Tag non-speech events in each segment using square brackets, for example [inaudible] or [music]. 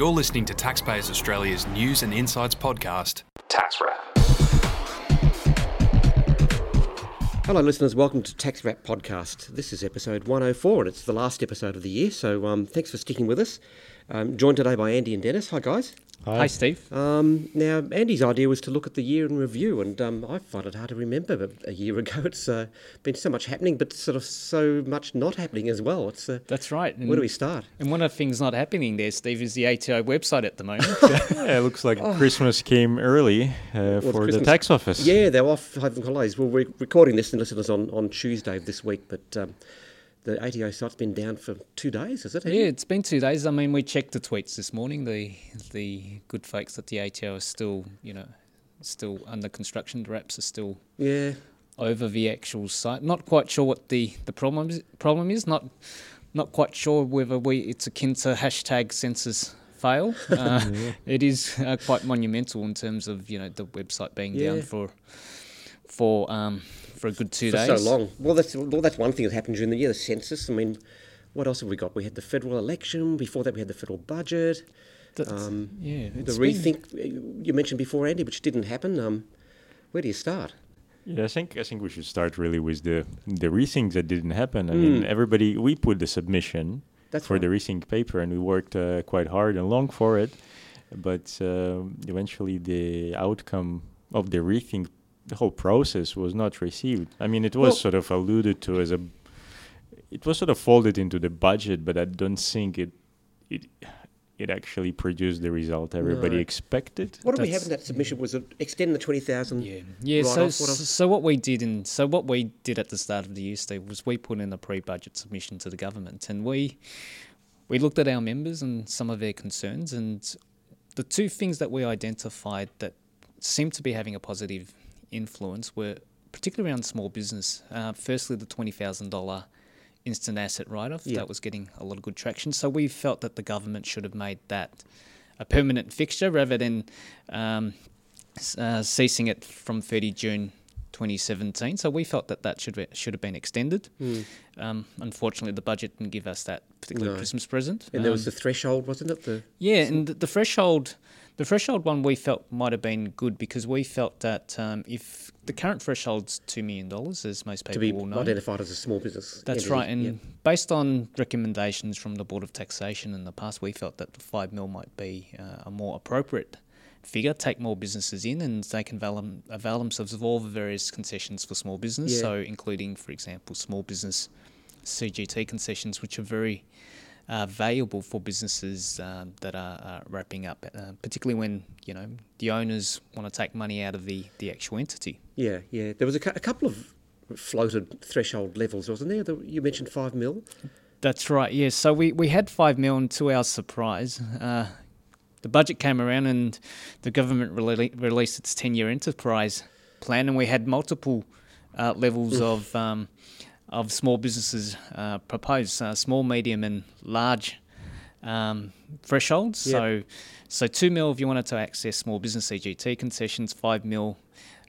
You're listening to Taxpayers Australia's News and Insights podcast, Tax Wrap. Hello, listeners. Welcome to Tax Wrap Podcast. This is episode 104, and it's the last episode of the year. So, um, thanks for sticking with us. Um, joined today by Andy and Dennis. Hi, guys. Hi, Steve. Um, now, Andy's idea was to look at the year in review, and um, I find it hard to remember. But a year [laughs] ago, it's uh, been so much happening, but sort of so much not happening as well. It's uh, That's right. where do we start? And one of the things not happening there, Steve, is the ATO website at the moment. [laughs] Yeah, it looks like Christmas came early uh, Well, for the Christmas- tax office. Yeah, they're off having holidays. Well, we're recording this, and listeners, on, on Tuesday of this week, but um, the ATO site's been down for two days, is it? yeah, it's been two days. I mean, we checked the tweets this morning. The the good folks at the ATO are still, you know, still under construction. The reps are still Yeah. over the actual site. Not quite sure what the, the problem is, problem is. Not not quite sure whether we it's akin to hashtag census fail. [laughs] Uh, It is uh, quite monumental in terms of you know the website being Yeah. down for for um for a good two for days. so long. Well, that's well, that's one thing that happened during the year. The census. I mean, what else have we got? We had the federal election. Before that, we had the federal budget. Um, yeah, the it's been- rethink uh, you mentioned before, Andy, which didn't happen. Um, where do you start? Yeah, I think I think we should start really with the the rethink that didn't happen. I mean, everybody we put the submission Hmm. That's for right. the rethink paper, and we worked uh, quite hard and long for it. But uh, eventually, the outcome of the rethink, the whole process, was not received. I mean, it was Well- sort of alluded to as a, it was sort of folded into the budget, but I don't think it it it actually produced the result everybody No. expected. What did we have in that submission? Was it extend the twenty thousand? Yeah, yeah. So, what so what we did in so what we did at the start of the year, Steve, was we put in a pre-budget submission to the government, and we we looked at our members and some of their concerns, and the two things that we identified that seemed to be having a positive influence were particularly around small business. Uh, firstly, the twenty thousand dollar instant asset write-off Yeah. that was getting a lot of good traction. So we felt that the government should have made that a permanent fixture rather than um, uh, ceasing it from 30 June 2017. So we felt that that should be, should have been extended. Um, unfortunately, the budget didn't give us that particular No. Christmas present. And there was Um, the threshold, wasn't it? The yeah, and the, the threshold, the threshold one we felt might have been good because we felt that um, if the current threshold's two million dollars, as most people will know, identified as a small business. that's entity. right. And Yeah. based on recommendations from the Board of Taxation in the past, we felt that the five mil might be uh, a more appropriate figure, take more businesses in, and they can avail, them, avail themselves of all the various concessions for small business. Yeah. So, including, for example, small business CGT concessions, which are very uh, valuable for businesses uh, that are uh, wrapping up, uh, particularly when you know the owners want to take money out of the, the actual entity. Yeah, yeah. There was a, cou- a couple of floated threshold levels, wasn't there? The, you mentioned five mil. That's right. Yes. So we, we had five mil, and to our surprise, uh, the budget came around, and the government rele- released its ten year enterprise plan, and we had multiple uh, levels of um, of small businesses uh, proposed, uh, small, medium, and large um, thresholds. Yep. So so two mil if you wanted to access small business CGT concessions, five mil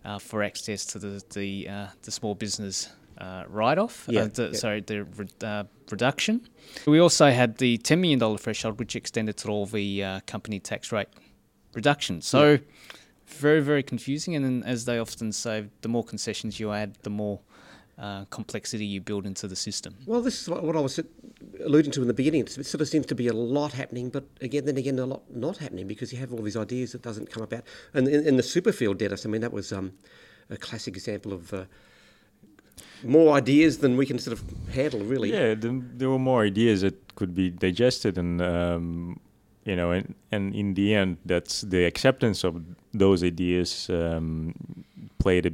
uh, for access to the the uh, the small business uh, write off. Yeah, Uh, the, yeah. Sorry, the re- uh, reduction. We also had the ten million dollar threshold, which extended to all the uh, company tax rate reduction. So very very confusing. And then, as they often say, the more concessions you add, the more uh, complexity you build into the system. Well, this is what, what I was alluding to in the beginning. It sort of seems to be a lot happening, but again, then again, a lot not happening because you have all these ideas that doesn't come about. And in, in the Superfield, Dennis, I mean, that was um, a classic example of uh, more ideas than we can sort of handle, really. Yeah, the, there were more ideas that could be digested, and um, you know, and, and in the end, that's the acceptance of those ideas um, played a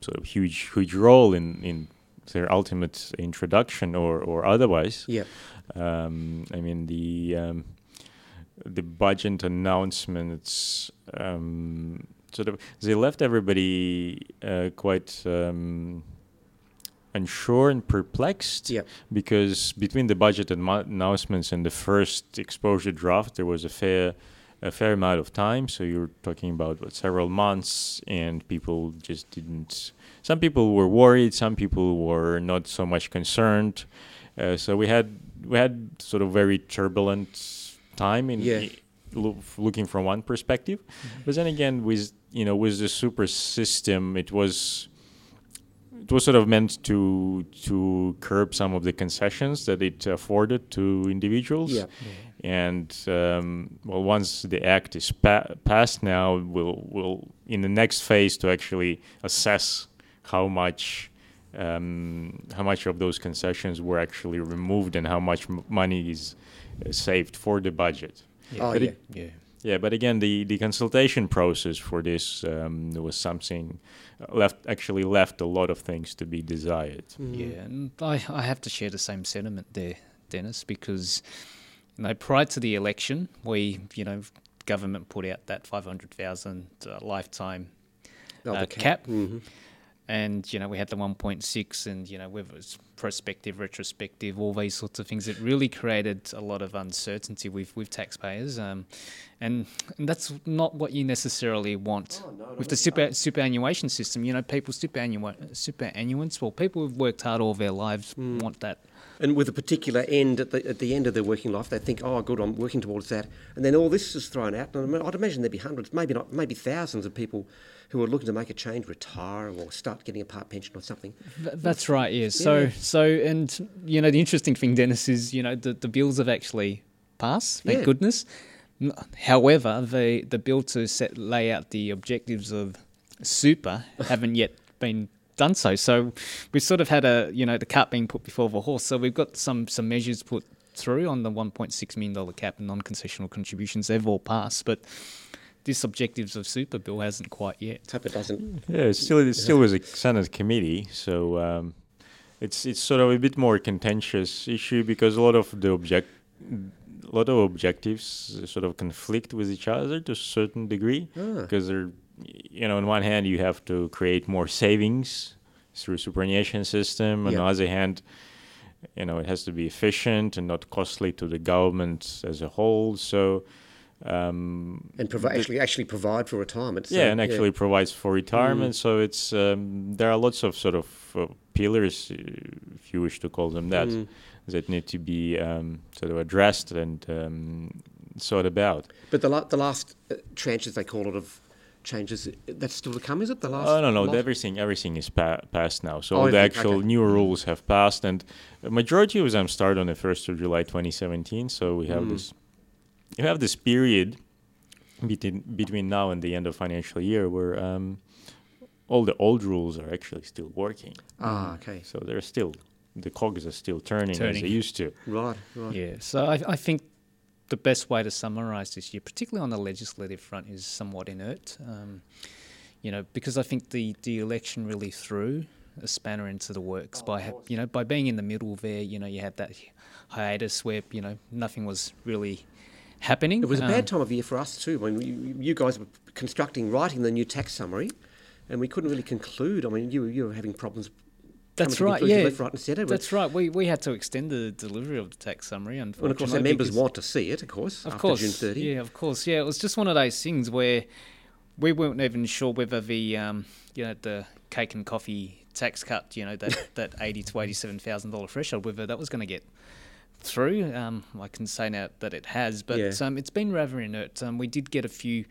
sort of huge, huge role in in their ultimate introduction or or otherwise. Yeah. Um, I mean the um, the budget announcements um, sort of they left everybody uh, quite um, unsure and perplexed Yeah. because between the budget announcements and the first exposure draft there was a fair a fair amount of time so you're talking about what, several months and people just didn't some people were worried some people were not so much concerned uh, so we had we had sort of very turbulent time in Yeah. lo- looking from one perspective. Mm-hmm. But then again, with you know with the super system, it was it was sort of meant to to curb some of the concessions that it afforded to individuals. Yeah. And um, well, once the act is pa- passed, now we'll we'll in the next phase to actually assess how much um, how much of those concessions were actually removed and how much m- money is uh, saved for the budget. Yeah. Oh, but yeah. It, Yeah. yeah, but again, the, the consultation process for this um, was something uh, left actually left a lot of things to be desired. Mm. Yeah, and I, I have to share the same sentiment there, Dennis, because you know prior to the election, we you know government put out that five hundred thousand uh, lifetime Oh, uh, the cap, hmm and you know we had the one point six, and you know whether it's prospective, retrospective, all these sorts of things. It really created a lot of uncertainty with with taxpayers, um, and, and that's not what you necessarily want with the super superannuation system. You know, people superannu superannuants, well, people who've worked hard all their lives want that. And with a particular end at the, at the end of their working life, they think, oh, good, I'm working towards that. And then all this is thrown out. And I'd imagine there'd be hundreds, maybe not, maybe thousands of people who are looking to make a change, retire, or start getting a part pension or something. That's right. Yeah. So so and you know the interesting thing, Dennis, is you know the the bills have actually passed. Thank Yeah. goodness. However, the the bill to set lay out the objectives of super haven't yet been done so. So we've sort of had a you know the cart being put before the horse. So we've got some some measures put through on the 1.6 million dollar cap and non-concessional contributions. They've all passed, but this objectives of super bill hasn't quite yet. Let's it doesn't. Yeah, it still it still was a Senate committee, so um, it's it's sort of a bit more contentious issue because a lot of the object a lot of objectives sort of conflict with each other to a certain degree Ah. because they're you know on one hand you have to create more savings through superannuation system on the other hand you know it has to be efficient and not costly to the government as a whole so um, And provi- actually, actually provide for retirement. So, yeah, and actually provides for retirement. So it's um, there are lots of sort of uh, pillars, if you wish to call them that, Mm. that need to be um, sort of addressed and um, sought about. But the, la- the last uh, tranche, as they call it, of changes, that's still to come, is it? The last? Oh no, no, lot? everything everything is pa- passed now. So Oh, all the actual okay. new rules have passed, and a majority of them start on the first of July, 2017. So we have Mm. this, you have this period between between now and the end of financial year where um, all the old rules are actually still working. Ah, okay. So they're still the cogs are still turning, as they used to. Right, right. Yeah, so I, I think the best way to summarise this year, particularly on the legislative front, is somewhat inert. Um, you know, because I think the, the election really threw a spanner into the works by ha- you know by being in the middle there. You know, you had that hiatus where you know nothing was really happening. It was a Um, bad time of year for us too. When mean, you, you guys were constructing, writing the new tax summary, and we couldn't really conclude. I mean, you, were- you were having problems. That's right. Yeah, left, right, and centre. that's right. We we had to extend the delivery of the tax summary. Well, of course, our members want to see it, of course, Of after course, June 30. yeah, of course, yeah. It was just one of those things where we weren't even sure whether the um, you know the cake and coffee tax cut, you know that [laughs] that eighty to eighty seven thousand dollar threshold, whether that was going to get through. Um, I can say now that it has, but Yeah. um, it's been rather inert. Um, we did get a few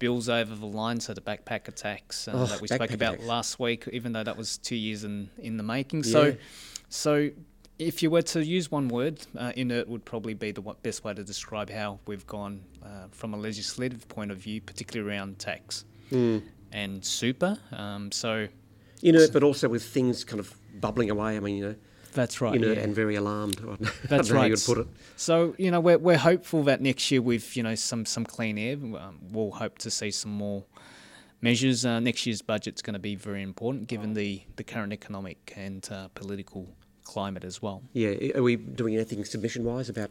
bills over the line, so the backpacker tax uh, Oh, that we spoke about tax. last week, even though that was two years in in the making. So, Yeah. so if you were to use one word, uh, inert would probably be the best way to describe how we've gone uh, from a legislative point of view, particularly around tax Hmm. and super. Um, so Inert, but also with things kind of bubbling away. I mean, you know, that's right. inert yeah. and very alarmed. [laughs] Know That's right. you would put it. So you know we're we're hopeful that next year with you know some some clean air, um, we'll hope to see some more measures. Uh, next year's budget's going to be very important given the the current economic and uh, political climate as well. Yeah, are we doing anything submission-wise about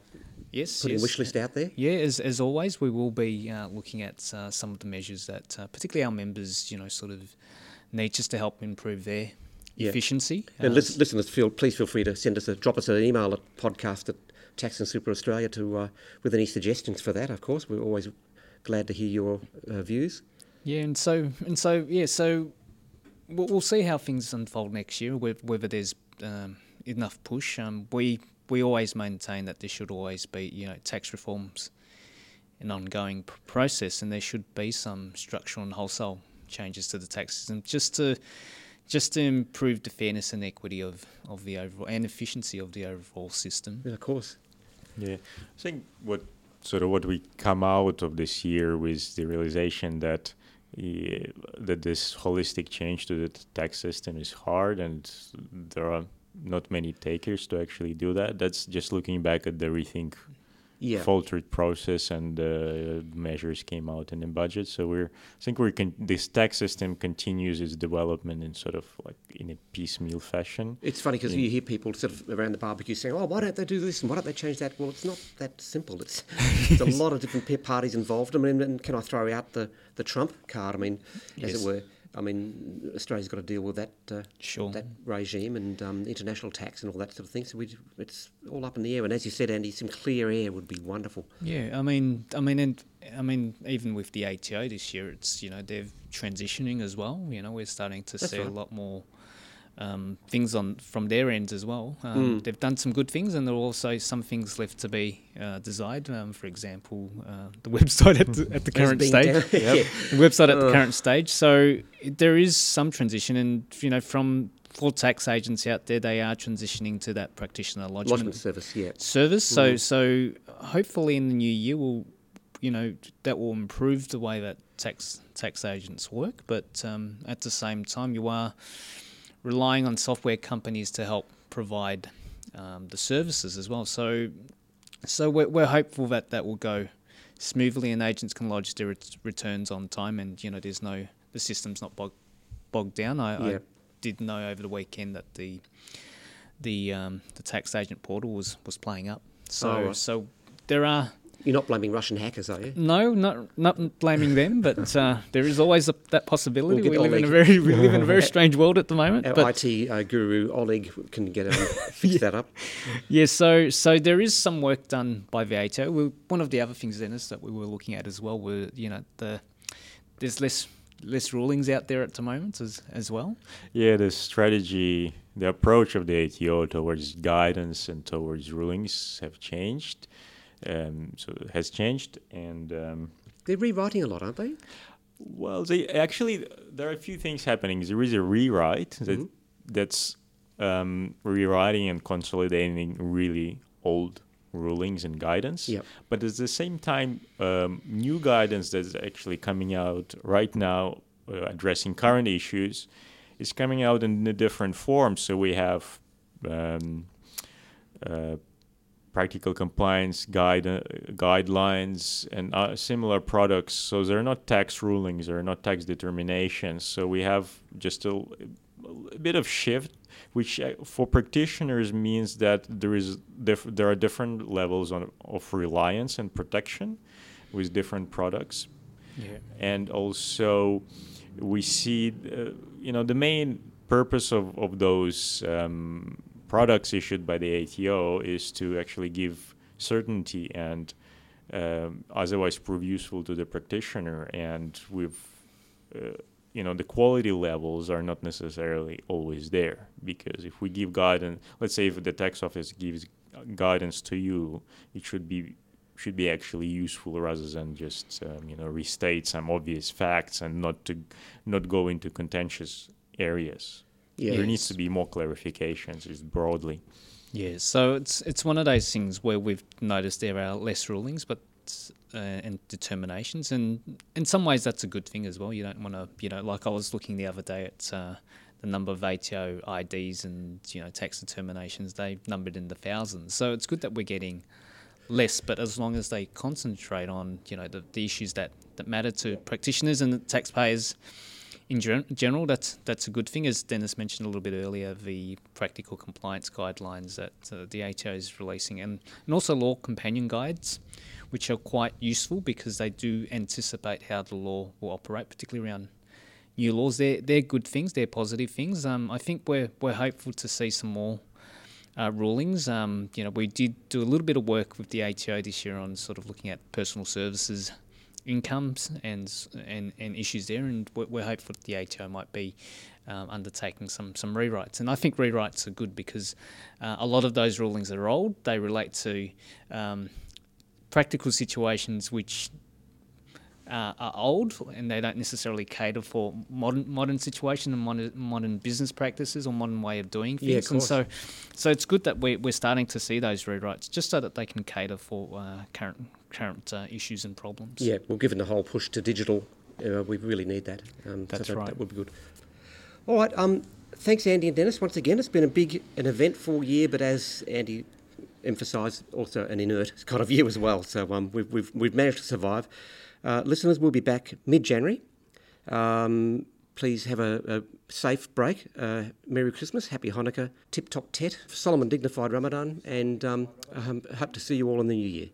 Yes, putting yes. a wish list out there? Yeah, as, as always, we will be uh, looking at uh, some of the measures that, uh, particularly our members, you know, sort of need just to help improve their Yeah. efficiency. And Uh, listeners, feel please feel free to send us a drop us an email at podcast at Tax and Super Australia to uh, with any suggestions for that. Of course, we're always glad to hear your uh, views. Yeah, and so and so yeah, so we'll, we'll see how things unfold next year. Whether, whether there's um, enough push. Um, we we always maintain that there should always be you know tax reforms an ongoing pr- process, and there should be some structural and wholesale changes to the tax system just to just to improve the fairness and equity of, of the overall and efficiency of the overall system. Yeah, of course. Yeah, I think what sort of what we come out of this year with the realization that yeah, that this holistic change to the tax system is hard, and there are not many takers to actually do that. That's just looking back at the rethink Yeah. faltered process and uh, measures came out in the budget. So we're I think we're con- this tax system continues its development in sort of like in a piecemeal fashion. It's funny because you hear people sort of around the barbecue saying, "Oh, why don't they do this and why don't they change that?" Well, it's not that simple. It's, [laughs] it's a lot of different parties involved. I mean, and can I throw out the, the Trump card? I mean, as Yes. it were. I mean, Australia's got to deal with that uh, Sure. that regime and um, international tax and all that sort of thing. So we, it's all up in the air. And as you said, Andy, some clear air would be wonderful. Yeah, I mean, I mean, and I mean, even with the ATO this year, it's you know they're transitioning as well. You know, we're starting to That's see a lot more um, things on from their ends as well. Um, Mm. They've done some good things, and there are also some things left to be uh, desired. Um, for example, uh, the [laughs] website at the, at the current being stage. down- yeah. the website at the current stage. So it- there is some transition, and you know, from for tax agents out there, they are transitioning to that practitioner lodgement, Lodgement service, yeah. service. So Mm. so hopefully in the new year, will you know that will improve the way that tax tax agents work. But um, at the same time, you are relying on software companies to help provide um, the services as well. So so we're, we're hopeful that that will go smoothly and agents can lodge their ret- returns on time and you know there's no the system's not bog, bogged down. I, I did know over the weekend that the the um, the tax agent portal was, was playing up. So Oh, right. so there are You're not blaming Russian hackers, are you? no not not blaming them, but uh, there is always a, that possibility. We'll we get live in a very we live in a very [laughs] strange world at the moment. Our but IT uh, guru Oleg can get um, [laughs] fix that up. Yeah, so so there is some work done by the ATO. We, one of the other things, Dennis, that we were looking at as well were you know the there's less less rulings out there at the moment as as well. Yeah, the strategy, the approach of the ATO towards guidance and towards rulings have changed. Um, so it has changed, and um, They're rewriting a lot, aren't they? well, they actually there are a few things happening. There is a rewrite that Mhm. that's um, rewriting and consolidating really old rulings and guidance. Yep. But at the same time, um, new guidance that's actually coming out right now, uh, addressing current issues, is coming out in a different form. So we have um, uh, practical compliance guide, uh, guidelines and uh, similar products. So they're not tax rulings, they're not tax determinations. So we have just a, a bit of shift, which uh, for practitioners means that there is diff- there are different levels on, of reliance and protection with different products Yeah. and also we see uh, you know the main purpose of, of those um, products issued by the ATO is to actually give certainty and um, otherwise prove useful to the practitioner and with uh, you know the quality levels are not necessarily always there because if we give guidance let's say if the tax office gives guidance to you it should be should be actually useful rather than just um, you know restate some obvious facts and not to not go into contentious areas. Yeah. There needs to be more clarifications, just broadly. Yeah, so it's it's one of those things where we've noticed there are less rulings, but uh, and determinations, and in some ways that's a good thing as well. You don't want to, you know, like I was looking the other day at uh, the number of ATO IDs and you know tax determinations. They numbered in the thousands, so it's good that we're getting less. But as long as they concentrate on you know the, the issues that that matter to practitioners and the taxpayers in gen- general, that's that's a good thing. As Dennis mentioned a little bit earlier, the practical compliance guidelines that uh, the ATO is releasing, and, and also law companion guides, which are quite useful because they do anticipate how the law will operate, particularly around new laws. They're they're good things. They're positive things. Um, I think we're we're hopeful to see some more. Uh, rulings. Um, you know, we did do a little bit of work with the ATO this year on sort of looking at personal services incomes and and, and issues there, and we're, hopeful that the ATO might be um, undertaking some some rewrites. And I think rewrites are good because uh, a lot of those rulings are old. They relate to um, practical situations which uh, are old and they don't necessarily cater for modern modern situation and modern, modern business practices or modern way of doing things. Yeah, and so, so it's good that we're, we're starting to see those rewrites just so that they can cater for uh, current current uh, issues and problems. Yeah, well, given the whole push to digital, uh, we really need that. Um, That's so that, right. That would be good. All right. Um, thanks, Andy and Dennis. Once again, it's been a big, an eventful year, but as Andy emphasised, also an inert kind of year as well. So um, we've, we've, we've managed to survive. Uh, listeners, we'll be back mid January. Um, please have a, a safe break. Uh, Merry Christmas, Happy Hanukkah, Tip Top Tet, solemn and dignified Ramadan, and um, um, hope to see you all in the new year.